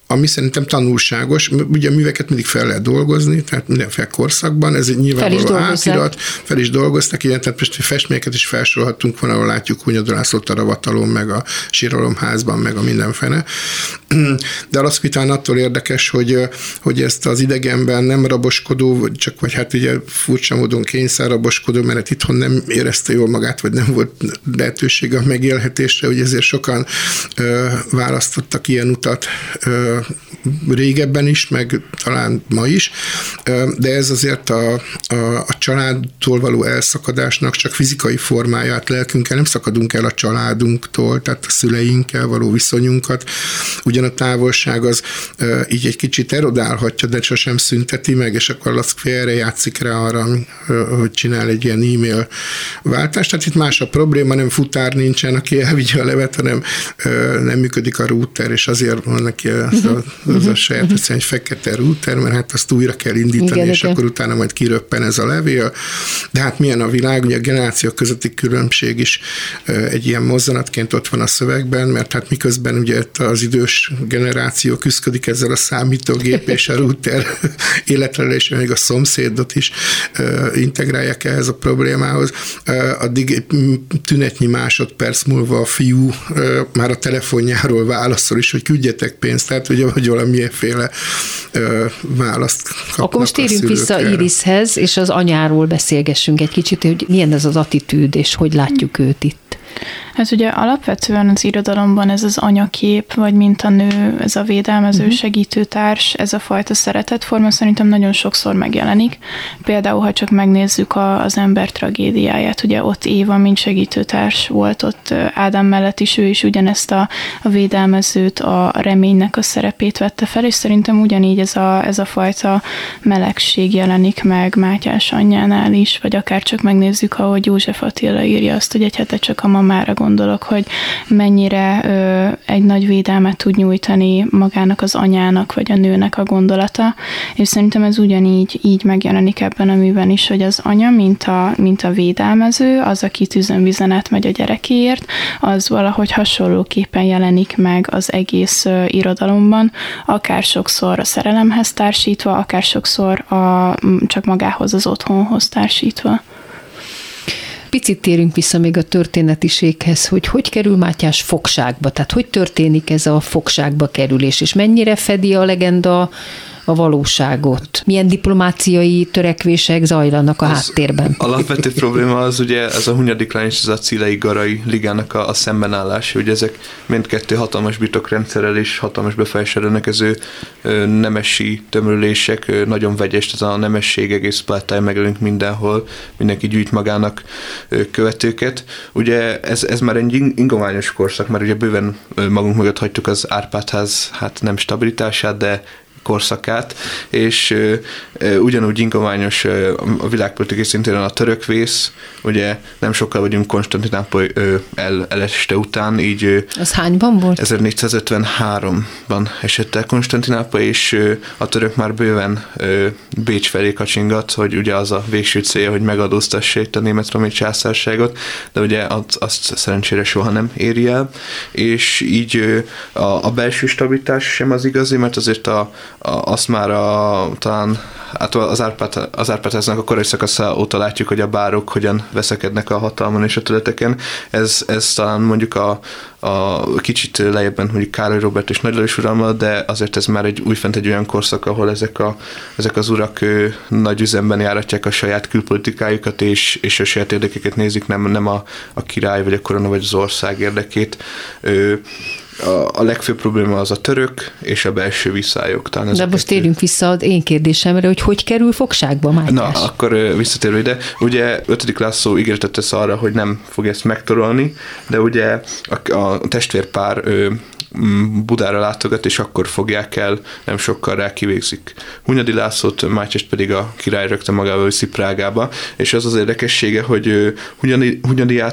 ami szerintem tanulságos. Ugye a műveket mindig fel lehet dolgozni, tehát mindenféle korszakban, ez egy nyilvánvaló átirat, fel is dolgoztak, ilyen, tehát most festményeket is felsorolhattunk van, ahol látjuk Hunyad Lászlót a ravatalon, meg a síralomházban, meg a mindenfene. De alapvetően attól érdekes, hogy, hogy ezt az idegenben nem raboskodó, csak vagy hát ugye furcsa módon raboskodó, mert itthon nem érezte jól magát, vagy nem volt lehetősége a megélhetésre, hogy ezért sokan ö, választottak ilyen utat ö, régebben is, meg talán ma is, de ez azért a, a, a családtól való elszakadásnak csak fizikai formáját lelkünkkel nem szakadunk el a családunktól, tehát a szüleinkkel való viszonyunkat. Ugyan a távolság az így egy kicsit erodálhatja, de sosem szünteti meg, és akkor Laszkfi erre játszik rá arra, hogy csinál egy ilyen e-mail váltást. Tehát itt más a probléma, nem futár nincsen, aki elvigye a levet, hanem nem működik a router, és azért van neki a, az a saját uh-huh. egy fekete router, mert hát azt újra kell indítani, igen, és igen. akkor utána majd kiröppen ez a levél. De hát milyen a világ, ugye a generációk közötti különbség is egy ilyen mozzanatként ott van a szövegben, mert hát miközben ugye az idős generáció küzdik ezzel a számítógép és a router és még a szomszédot is integrálják ehhez a problémához, addig tünetnyi másodperc múlva a fiú már a telefonjáról válaszol is, hogy küldjetek pénzt, tehát ugye, hogy valamilyenféle ö, választ Akkor most térjünk vissza Irishez, és az anyáról beszélgessünk egy kicsit, hogy milyen ez az attitűd, és hogy látjuk őt itt. Hát ugye alapvetően az irodalomban ez az anyakép, vagy mint a nő, ez a védelmező uh-huh. segítőtárs, ez a fajta szeretetforma szerintem nagyon sokszor megjelenik. Például, ha csak megnézzük a, az ember tragédiáját, ugye ott Éva, mint segítőtárs volt ott Ádám mellett is, ő is ugyanezt a, a védelmezőt, a reménynek a szerepét vette fel, és szerintem ugyanígy ez a, ez a fajta melegség jelenik meg Mátyás anyjánál is, vagy akár csak megnézzük, ahogy József Attila írja azt, hogy egy hete csak a mamára gondolok, hogy mennyire ö, egy nagy védelmet tud nyújtani magának az anyának, vagy a nőnek a gondolata, és szerintem ez ugyanígy így megjelenik ebben a műben is, hogy az anya, mint a, mint a védelmező, az, aki tüzönvizenet megy a gyerekéért, az valahogy hasonlóképpen jelenik meg az egész ö, irodalomban, akár sokszor a szerelemhez társítva, akár sokszor a, csak magához az otthonhoz társítva. Picit térünk vissza még a történetiséghez, hogy hogy kerül Mátyás fogságba, tehát hogy történik ez a fogságba kerülés, és mennyire fedi a legenda a valóságot? Milyen diplomáciai törekvések zajlanak a Az háttérben? Alapvető probléma az ugye ez a Hunyadik Lány és ez a Cilei Garai ligának a, a szembenállás, hogy ezek mindkettő hatalmas birtokrendszerrel és hatalmas befolyással rendelkező nemesi tömörülések, nagyon vegyes, ez a nemesség egész plátája megjelenünk mindenhol, mindenki gyűjt magának követőket. Ugye ez, ez már egy ing- ingományos korszak, mert ugye bőven magunk mögött hagytuk az Árpádház, hát nem stabilitását, de korszakát, és ugyanúgy ingoványos a világpolitikai szintén a török vész, ugye nem sokkal vagyunk Konstantinápoly el, eleste után, így Az hányban volt? 1453-ban esett el Konstantinápoly, és a török már bőven Bécs felé kacsingat, hogy ugye az a végső célja, hogy megadóztassa itt a német romi császárságot, de ugye azt, azt szerencsére soha nem éri el, és így a, a belső stabilitás sem az igazi, mert azért a, a, azt már a, talán hát az Árpád, az Árpádháznak a korai szakasza óta látjuk, hogy a bárok hogyan veszekednek a hatalmon és a területeken. Ez, ez talán mondjuk a, a kicsit lejjebben mondjuk Károly Robert és Nagy Lajos uralma, de azért ez már egy újfent egy olyan korszak, ahol ezek, a, ezek az urak ő, nagy üzemben járatják a saját külpolitikájukat, és, és a saját érdekeket nézik, nem, nem a, a király, vagy a korona, vagy az ország érdekét. Ő, a, a legfőbb probléma az a török és a belső viszályok. Talán De most térjünk vissza az én kérdésemre, hogy hogy kerül fogságba Mátyás? Na, akkor visszatérve ide, ugye 5. László ígéretet tesz arra, hogy nem fog ezt megtorolni, de ugye a, a testvérpár Budára látogat, és akkor fogják el, nem sokkal rá kivégzik. Hunyadi Lászlót, Mátyest pedig a király rögtön magával viszi Prágába, és az az érdekessége, hogy Hunyadi, Hunyadi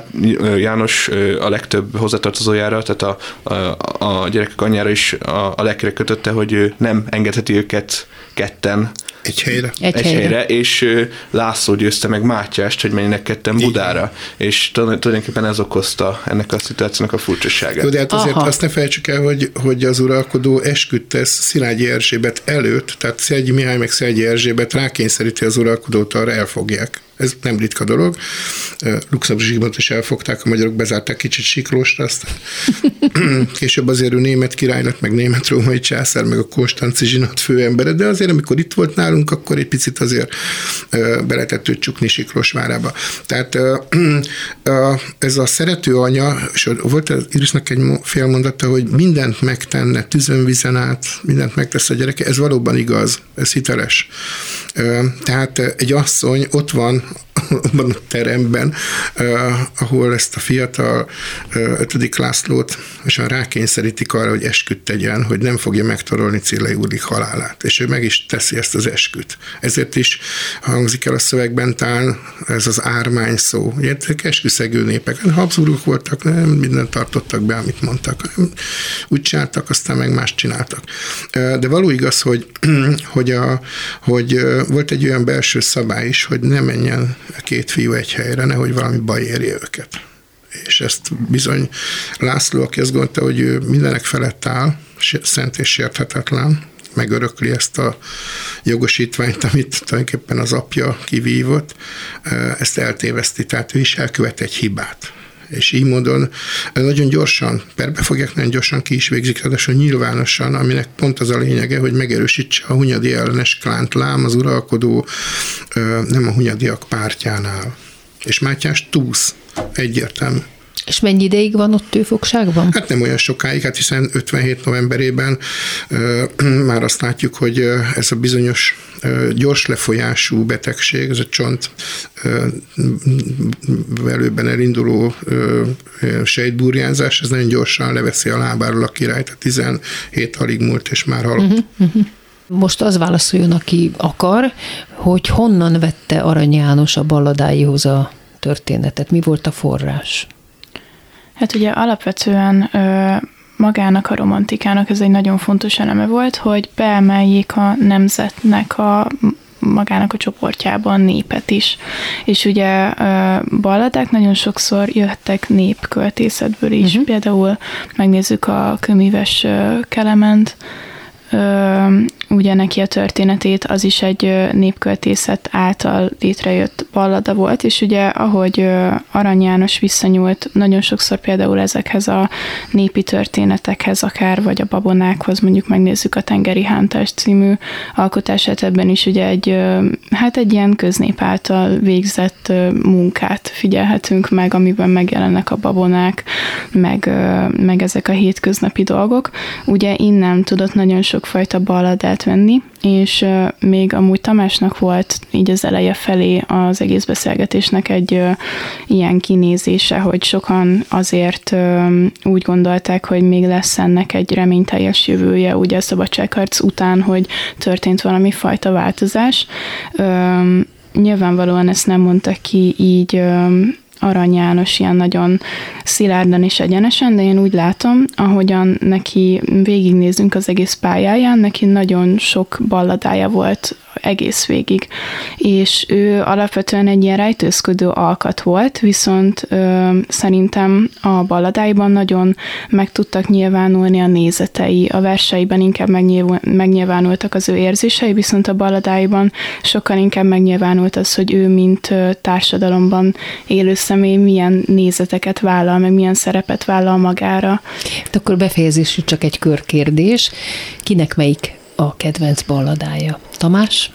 János a legtöbb hozzátartozójára, tehát a, a, a gyerekek anyjára is a, a lelkére kötötte, hogy nem engedheti őket ketten Egy helyre. Egy egy, helyre. helyre, és László győzte meg Mátyást, hogy menjenek ketten Budára, és tulajdon- tulajdonképpen ez okozta ennek a szituációnak a furcsaságát. Jó, de hát azért Aha. azt ne felejtsük el, hogy, hogy az uralkodó esküdt tesz Szilágyi Erzsébet előtt, tehát Szilágyi Mihály meg Szilágyi Erzsébet rákényszeríti az uralkodót, arra elfogják. Ez nem ritka dolog. Luxemburg Zsigmond is elfogták, a magyarok bezárták kicsit Siklósra, aztán később azért ő német királynak, meg német római császár, meg a Konstanci zsinat főembere, de azért amikor itt volt nálunk, akkor egy picit azért be lehetett őt csukni Siklósvárába. Tehát ez a szerető anya, és volt az Irisnak egy mo- félmondata, hogy mindent megtenne, tüzön vizen át, mindent megtesz a gyereke, ez valóban igaz, ez hiteles. Tehát egy asszony ott van abban a teremben, ahol ezt a fiatal ötödik Lászlót és rákényszerítik arra, hogy esküt tegyen, hogy nem fogja megtorolni Cillei úrlik halálát. És ő meg is teszi ezt az esküt. Ezért is hangzik el a szövegben talán ez az ármány szó. Ugye, esküszegő népek. Habsburgok voltak, nem mindent tartottak be, amit mondtak. Úgy csináltak, aztán meg más csináltak. De való igaz, hogy, hogy, a, hogy volt egy olyan belső szabály is, hogy ne menjen két fiú egy helyre, nehogy valami baj érje őket. És ezt bizony László, aki azt gondolta, hogy ő mindenek felett áll, szent és sérthetetlen, megörökli ezt a jogosítványt, amit tulajdonképpen az apja kivívott, ezt eltéveszti, tehát ő is elkövet egy hibát. És így módon nagyon gyorsan, perbe fogják, nagyon gyorsan ki is végzik, ráadásul nyilvánosan, aminek pont az a lényege, hogy megerősítse a hunyadi ellenes klánt lám, az uralkodó nem a hunyadiak pártjánál. És Mátyás túsz, egyértelmű. És mennyi ideig van ott ő fogságban? Hát nem olyan sokáig, hát hiszen 57 novemberében ö, már azt látjuk, hogy ez a bizonyos ö, gyors lefolyású betegség, ez a csont ö, velőben elinduló ö, sejtburjánzás, ez nagyon gyorsan leveszi a lábáról a király, tehát 17 alig múlt, és már halott. Uh-huh. Most az válaszoljon, aki akar, hogy honnan vette Arany János a balladáihoz a történetet, mi volt a forrás? Hát ugye alapvetően ö, magának a romantikának ez egy nagyon fontos eleme volt, hogy beemeljék a nemzetnek a magának a csoportjában népet is. És ugye balladák nagyon sokszor jöttek népköltészetből is. Uh-huh. Például megnézzük a kömíves Kelement, ugye neki a történetét, az is egy népköltészet által létrejött ballada volt, és ugye ahogy Arany János visszanyúlt nagyon sokszor például ezekhez a népi történetekhez akár, vagy a babonákhoz, mondjuk megnézzük a Tengeri Hántás című alkotását, ebben is ugye egy, hát egy ilyen köznép által végzett munkát figyelhetünk meg, amiben megjelennek a babonák, meg, meg ezek a hétköznapi dolgok. Ugye innen tudott nagyon sokfajta balladát venni, és még amúgy Tamásnak volt így az eleje felé az egész beszélgetésnek egy ilyen kinézése, hogy sokan azért úgy gondolták, hogy még lesz ennek egy reményteljes jövője, ugye a szabadságharc után, hogy történt valami fajta változás. Nyilvánvalóan ezt nem mondta ki így Arany János ilyen nagyon szilárdan és egyenesen, de én úgy látom, ahogyan neki végignézünk az egész pályáján, neki nagyon sok balladája volt egész végig. És ő alapvetően egy ilyen rejtőzködő alkat volt, viszont ö, szerintem a balladáiban nagyon meg tudtak nyilvánulni a nézetei, a verseiben inkább megnyilván, megnyilvánultak az ő érzései, viszont a balladáiban sokkal inkább megnyilvánult az, hogy ő mint társadalomban élő személy milyen nézeteket vállal, meg milyen szerepet vállal magára. Hát akkor befejezésül csak egy körkérdés. Kinek melyik a kedvenc balladája? Tamás?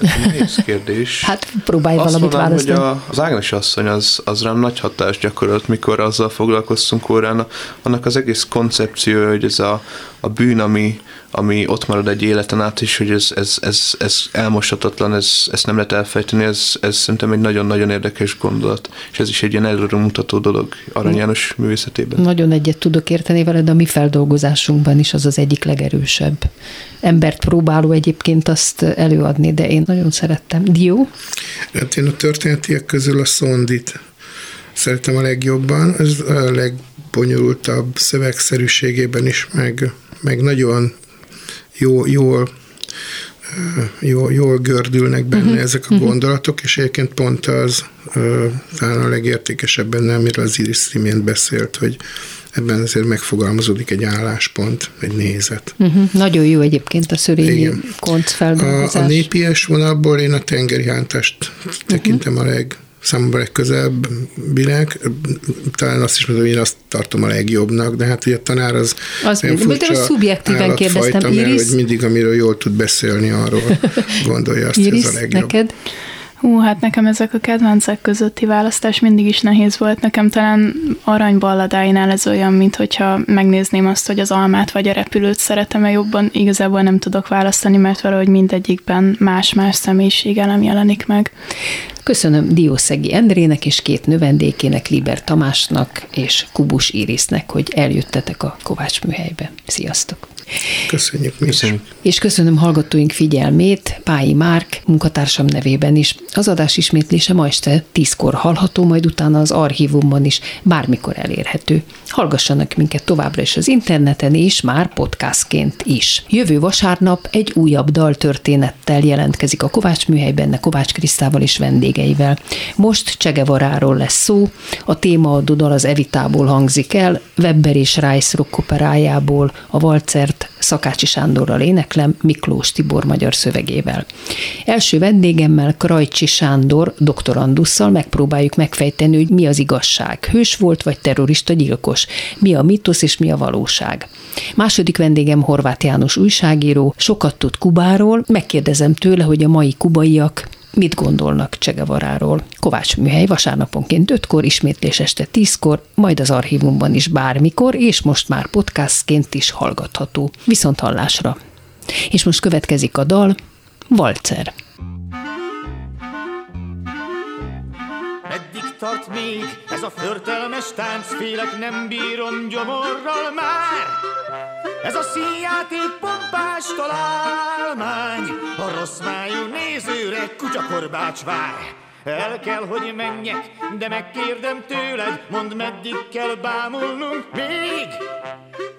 Egy nehéz kérdés. Hát próbálj Azt valamit mondanám, hogy választani. a, az Ágnes asszony az, az rám nagy hatást gyakorolt, mikor azzal foglalkoztunk órán. Annak az egész koncepció, hogy ez a, a bűn, ami, ami ott marad egy életen át, és hogy ez, ez, ez, ez elmoshatatlan, ez, ezt nem lehet elfejteni, ez, ez szerintem egy nagyon-nagyon érdekes gondolat, és ez is egy ilyen előre mutató dolog Arany János művészetében. Nagyon egyet tudok érteni veled, a mi feldolgozásunkban is az az egyik legerősebb. Embert próbáló egyébként azt előadni, de én nagyon szerettem. Dió? Hát én a történetiek közül a Szondit szeretem a legjobban, ez a legbonyolultabb szövegszerűségében is, meg, meg nagyon jó, jól, ö, jól, jól gördülnek benne uh-huh. ezek a gondolatok, és egyébként pont az ö, talán a legértékesebb benne, amiről az Iris imént beszélt, hogy ebben azért megfogalmazódik egy álláspont, egy nézet. Uh-huh. Nagyon jó egyébként a szörényi Igen. konc A, a népies vonalból én a tengeri hántást tekintem a leg számomra legközelebbinek, talán azt is mondom, hogy én azt tartom a legjobbnak, de hát ugye a tanár az Az olyan de furcsa most szubjektíven kérdeztem, mert Iris? hogy mindig, amiről jól tud beszélni, arról gondolja azt, hogy Iris, ez a legjobb. neked? Hú, hát nekem ezek a kedvencek közötti választás mindig is nehéz volt. Nekem talán aranyballadáinál ez olyan, mint hogyha megnézném azt, hogy az almát vagy a repülőt szeretem-e jobban. Igazából nem tudok választani, mert valahogy mindegyikben más-más személyiségelem jelenik meg. Köszönöm Diószegi Endrének és két növendékének, Liber Tamásnak és Kubus Irisnek, hogy eljöttetek a Kovács műhelybe. Sziasztok! Köszönjük mi is. És köszönöm hallgatóink figyelmét, Pályi Márk munkatársam nevében is. Az adás ismétlése ma este tízkor hallható, majd utána az archívumban is bármikor elérhető. Hallgassanak minket továbbra is az interneten, és már podcastként is. Jövő vasárnap egy újabb daltörténettel jelentkezik a Kovács műhely benne Kovács Krisztával és vendégeivel. Most Csegevaráról lesz szó, a témaadó dal az Evitából hangzik el, Webber és Rice rock operájából, a Valcert Szakácsi Sándorral éneklem, Miklós Tibor magyar szövegével. Első vendégemmel Krajcsi Sándor doktorandusszal megpróbáljuk megfejteni, hogy mi az igazság. Hős volt vagy terrorista gyilkos? Mi a mitosz és mi a valóság? Második vendégem Horváth János újságíró, sokat tud Kubáról, megkérdezem tőle, hogy a mai kubaiak Mit gondolnak Csegevaráról? Kovács műhely vasárnaponként 5-kor, ismétlés este 10-kor, majd az archívumban is bármikor, és most már podcastként is hallgatható. Viszont hallásra. És most következik a dal, Valcer. Meddig tart még ez a förtelmes tánc, félek nem bírom gyomorral már. Ez a színjáték pompás találmány, a rossz májú nézőre kutyakorbács vár. El kell, hogy menjek, de megkérdem tőled, mondd meddig kell bámulnunk még.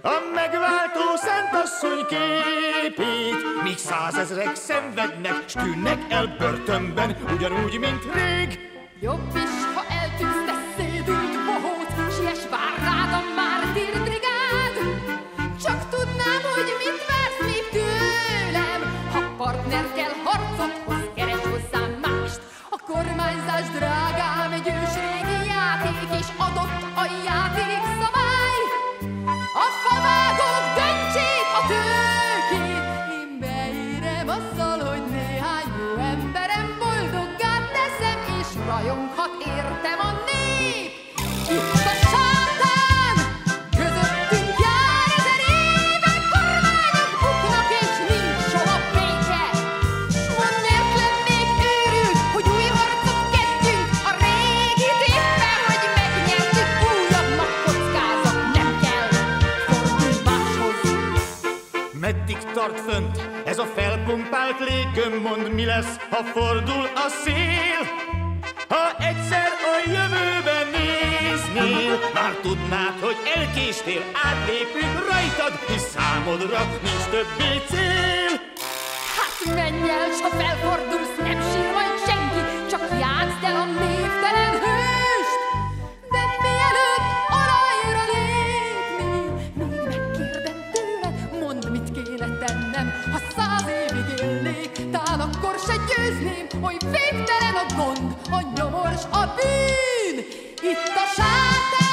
A megváltó szentasszony képét, míg százezrek szenvednek, s tűnnek el börtönben, ugyanúgy, mint rég. Jobb is, ha eltűnsz, és adott a játék szabály. A favágók döntsék a tőkét, én beírem azzal, hogy néhány jó emberem boldoggá teszem, és rajonghat értem a nő. A felpumpált léggöm, mond mi lesz, ha fordul a szél. Ha egyszer a jövőben néznél, már tudnád, hogy elkéstél, átlépünk rajtad, hisz számodra nincs többé cél. Hát menj el, s ha felfordulsz, nem sír majd senki, csak játszd el a névtelen hőst. Hogy végtelen a gond, a nyomors, a bűn. Itt a sátán,